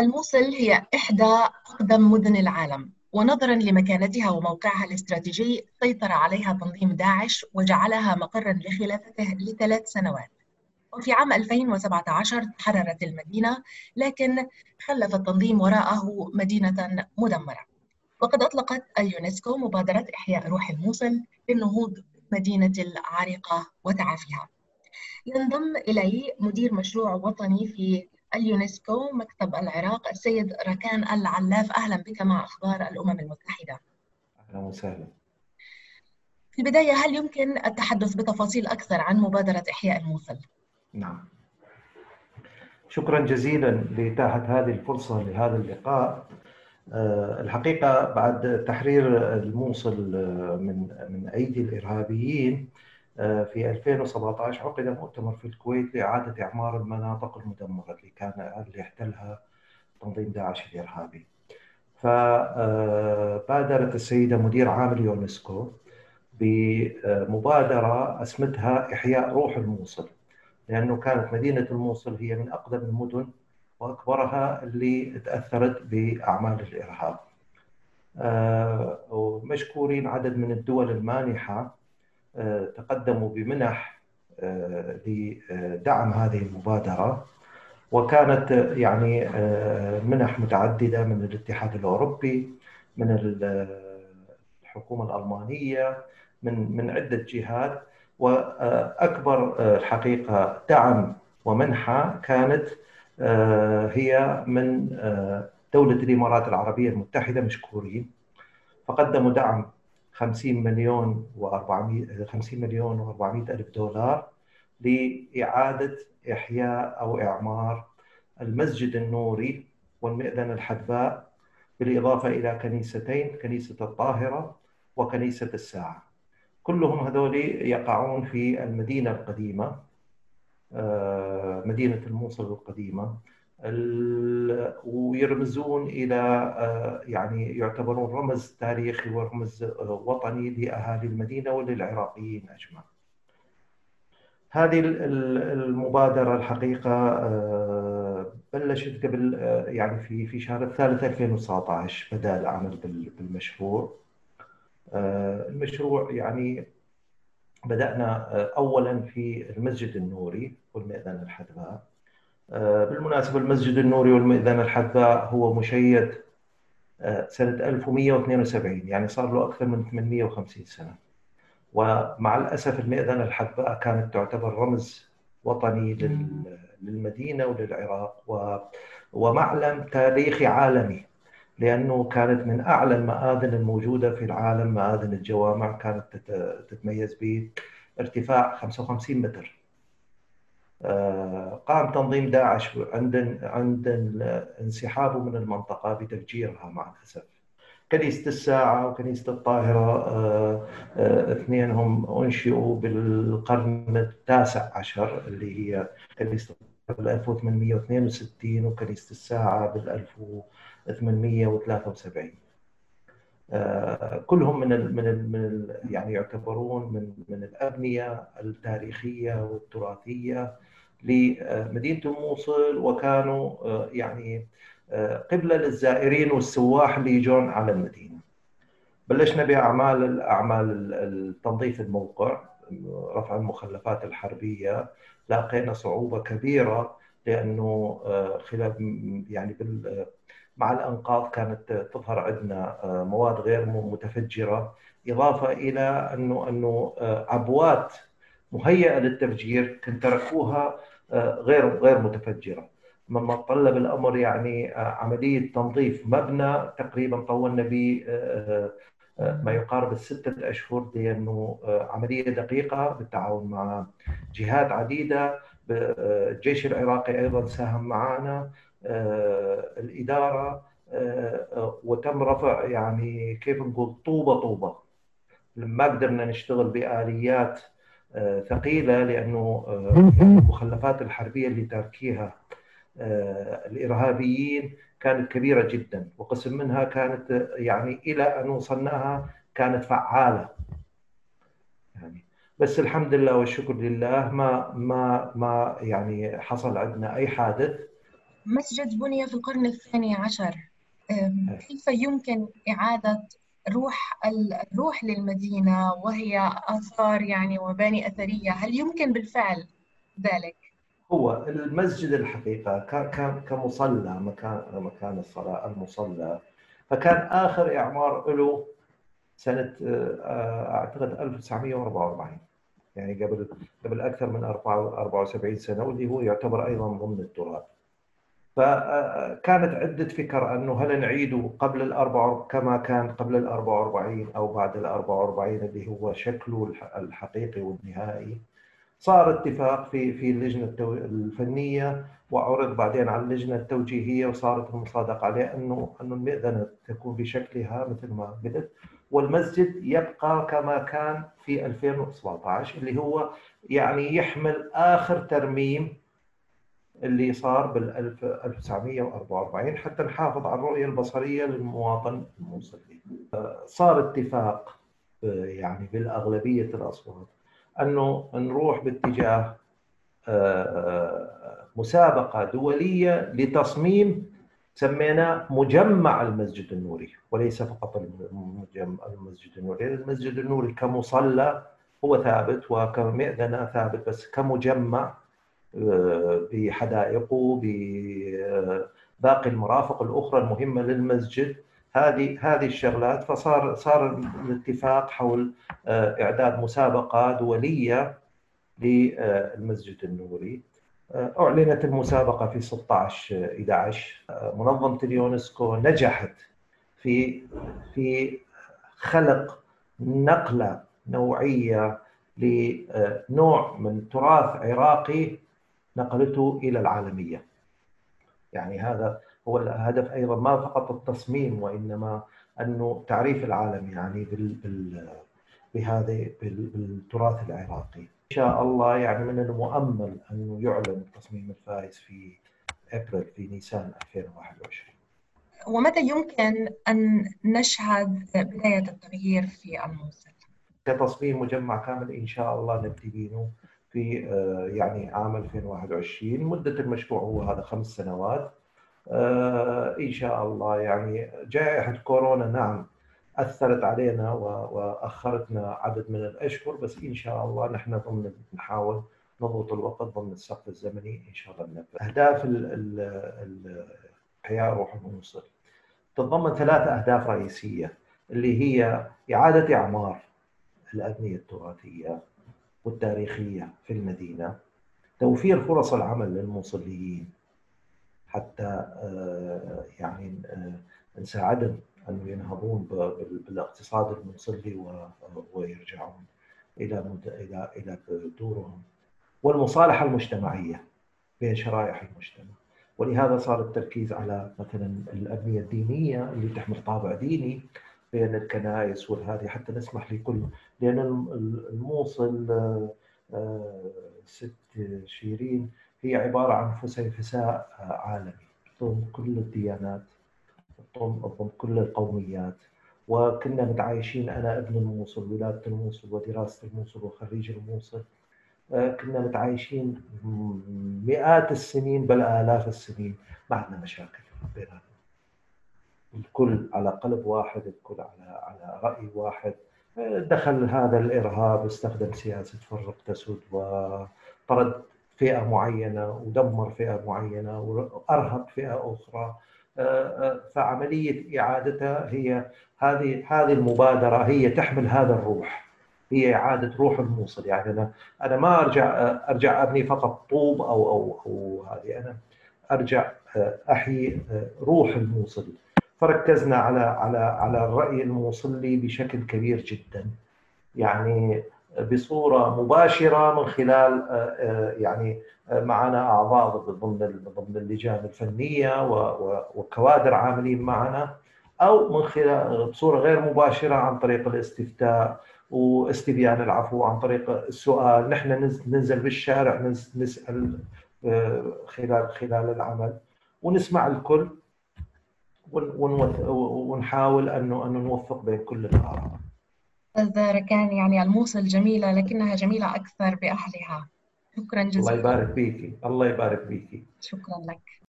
الموصل هي إحدى أقدم مدن العالم ونظرا لمكانتها وموقعها الاستراتيجي سيطر عليها تنظيم داعش وجعلها مقرا لخلافته لثلاث سنوات. وفي عام 2017 تحررت المدينة لكن خلف التنظيم وراءه مدينة مدمرة. وقد أطلقت اليونسكو مبادرة إحياء روح الموصل للنهوض بالمدينة العريقة وتعافيها. ينضم إلي مدير مشروع وطني في اليونسكو مكتب العراق السيد ركان العلاف. أهلا بك مع أخبار الأمم المتحدة. أهلا وسهلا. في البداية هل يمكن التحدث بتفاصيل أكثر عن مبادرة إحياء الموصل؟ نعم. شكرا جزيلا لإتاحة هذه الفرصة لهذا اللقاء. آه، الحقيقة بعد تحرير الموصل آه، من من أيدي الإرهابيين في 2017 عقد مؤتمر في الكويت لإعادة إعمار المناطق المدمرة اللي كان اللي احتلها تنظيم داعش الإرهابي. فبادرت السيدة مدير عام اليونسكو بمبادرة أسمتها إحياء روح الموصل لأنه كانت مدينة الموصل هي من أقدم المدن وأكبرها اللي تأثرت بأعمال الإرهاب آه، ومشكورين عدد من الدول المانحة آه، تقدموا بمنح آه، لدعم هذه المبادرة. وكانت يعني منح متعددة من الاتحاد الأوروبي من الحكومة الألمانية من من عدة جهات. وأكبر آه، الحقيقة دعم ومنحة كانت آه، هي من آه، دولة الإمارات العربية المتحدة مشكورين. فقدموا دعم 50 مليون و400 50 مليون و400 ألف دولار لإعادة إحياء أو إعمار المسجد النوري والمئذنة الحدباء بالإضافة إلى كنيستين كنيسة الطاهرة وكنيسة الساعة. كلهم هذول يقعون في المدينة القديمة آه، مدينة الموصل القديمة. ويرمزون إلى آه، يعني يعتبرون رمز تاريخي ورمز آه، وطني لأهالي المدينة وللعراقيين أجمع هذه المبادرة الحقيقة بلشت قبل يعني في في شهر الثالث 2019 بدأ العمل بالمشروع. آه، المشروع يعني بدأنا آه، أولا في المسجد النوري والمئذنة الحدباء. آه، بالمناسبة المسجد النوري والمئذنة الحدباء هو مشيد سنة 1172 يعني صار له أكثر من 850 سنة ومع الأسف المئذنة الحدباء كانت تعتبر رمز وطني للمدينة وللعراق ومعلم تاريخي عالمي لأنه كانت من أعلى المآذن الموجودة في العالم مآذن الجوامع كانت تتميز بارتفاع 55 متر. قام تنظيم داعش عند عند انسحابه من المنطقة بتفجيرها مع الأسف. كنيسة الساعة وكنيسة الطاهرة آه، آه، اثنينهم أنشئوا بالقرن التاسع عشر اللي هي كنيسة بال 1862 وكنيسة الساعة بال 1873 آه، كلهم من ال من ال من ال يعني يعتبرون من من الابنيه التاريخية والتراثية لمدينة الموصل وكانوا آه، يعني آه، قبلة للزائرين والسواح اللي يجون على المدينة. بلشنا بأعمال أعمال التنظيف الموقع رفع المخلفات الحربية لاقينا صعوبة كبيرة لأنه خلال يعني مع الأنقاض كانت تظهر عندنا آه، مواد غير متفجرة إضافة إلى أنه أنه آه، عبوات مهيئة للتفجير كنت تركوها آه، غير غير متفجرة. مما طلب الأمر يعني عملية تنظيف مبنى تقريبا طولنا به ما يقارب الستة أشهر لأنه عملية دقيقة بالتعاون مع جهات عديدة. الجيش العراقي أيضا ساهم معنا آه، آه، وتم رفع يعني كيف نقول طوبه طوبة. ما قدرنا نشتغل بآليات آه، ثقيلة لأنه المخلفات الحربية اللي تركيها الإرهابيين كانت كبيرة جدا وقسم منها كانت يعني إلى أن وصلناها كانت فعالة. يعني بس الحمد لله والشكر لله ما ما ما يعني حصل عندنا أي حادث. مسجد بني في القرن الثاني عشر كيف يمكن إعادة روح الروح للمدينة وهي آثار يعني ومباني أثرية. هل يمكن بالفعل ذلك؟ هو المسجد الحقيقة كان كمصلى مكان مكان الصلاة المصلى. فكان آخر إعمار له سنة آه، أعتقد 1944 يعني قبل قبل أكثر من 74 سنة واللي هو يعتبر أيضا ضمن التراث. فكانت عدة فكر أنه هل نعيده قبل الأربع كما كان قبل ال 44 أو بعد ال 44 اللي هو شكله الحقيقي والنهائي. صار اتفاق في في اللجنة الفنية وعرض بعدين على اللجنة التوجيهية وصارت المصادقة عليه أنه أنه المئذنة تكون بشكلها مثل ما قلت والمسجد يبقى كما كان في 2017 اللي هو يعني يحمل آخر ترميم اللي صار بال 1944 حتى نحافظ على الرؤية البصرية للمواطن الموصلي. صار اتفاق يعني بالأغلبية الأصوات أنه نروح باتجاه آه، مسابقة دولية لتصميم سميناه مجمع المسجد النوري وليس فقط المسجد النوري، المسجد النوري كمصلى هو ثابت وكمئذنة ثابت بس كمجمع بحدائقه بباقي المرافق الأخرى المهمة للمسجد. هذه هذه الشغلات فصار صار الاتفاق حول آه، إعداد مسابقه دوليه للمسجد النوري. آه، أعلنت المسابقة في 16 11 آه، منظمة اليونسكو نجحت في في خلق نقلة نوعية لنوع من تراث عراقي نقلته إلى العالمية. يعني هذا هو الهدف أيضا ما فقط التصميم وإنما انه تعريف العالم يعني بال بال بهذا بالتراث العراقي. إن شاء الله يعني من المؤمل انه يعلن التصميم الفائز في أبريل في نيسان 2021. ومتى يمكن أن نشهد بداية التغيير في الموصل؟ كتصميم مجمع كامل إن شاء الله نبتدي في آه، يعني عام 2021 مدة المشروع هو هذا خمس سنوات. آه، إن شاء الله يعني جائحة كورونا نعم أثرت علينا وأخرتنا عدد من الأشهر بس إن شاء الله نحن ضمن نحاول نضبط الوقت ضمن السقف الزمني إن شاء الله ننفذ أهداف الحياة روح الموصل تتضمن ثلاث أهداف رئيسية اللي هي إعادة إعمار الأبنية التراثية والتاريخية في المدينة توفير فرص العمل للموصليين حتى آه، يعني آه، نساعدهم أن ينهضون بالاقتصاد الموصلي ويرجعون إلى إلى إلى دورهم. والمصالحة المجتمعية بين شرائح المجتمع. ولهذا صار التركيز على مثلا الأبنية الدينية اللي تحمل طابع ديني بين الكنائس والهذه حتى نسمح لكل لأن الموصل آه، ست شيرين هي عبارة عن فسيفساء عالمي. تضم كل الديانات تضم كل القوميات. وكنا متعايشين أنا ابن الموصل ولادة الموصل ودراسة الموصل وخريج الموصل. آه، كنا متعايشين مئات السنين بل آلاف السنين. ما عندنا مشاكل بيناتنا. الكل على قلب واحد الكل على على رأي واحد. دخل هذا الإرهاب استخدم سياسة فرق تسود وطرد فئة معينة ودمر فئة معينة وارهب فئة أخرى. فعملية إعادتها هي هذه هذه المبادرة هي تحمل هذا الروح. هي إعادة روح الموصل. يعني أنا أنا ما أرجع أرجع أبني فقط طوب أو أو أو هذه. أنا أرجع أحيي روح الموصل. فركزنا على على على الرأي الموصلي بشكل كبير جدا. يعني بصورة مباشرة من خلال آه، آه، يعني آه، معنا أعضاء ضمن ضمن اللجان الفنية وكوادر عاملين معنا أو من خلال بصورة غير مباشرة عن طريق الاستفتاء واستبيان العفو عن طريق السؤال. نحن ننزل بالشارع نسأل خلال خلال العمل. ونسمع الكل. ونحاول انه انه نوفق بين كل الآراء. أستاذ ركان يعني الموصل جميلة لكنها جميلة أكثر بأهلها. شكرا جزيلا. الله يبارك فيكي، الله يبارك فيكي. شكرا لك.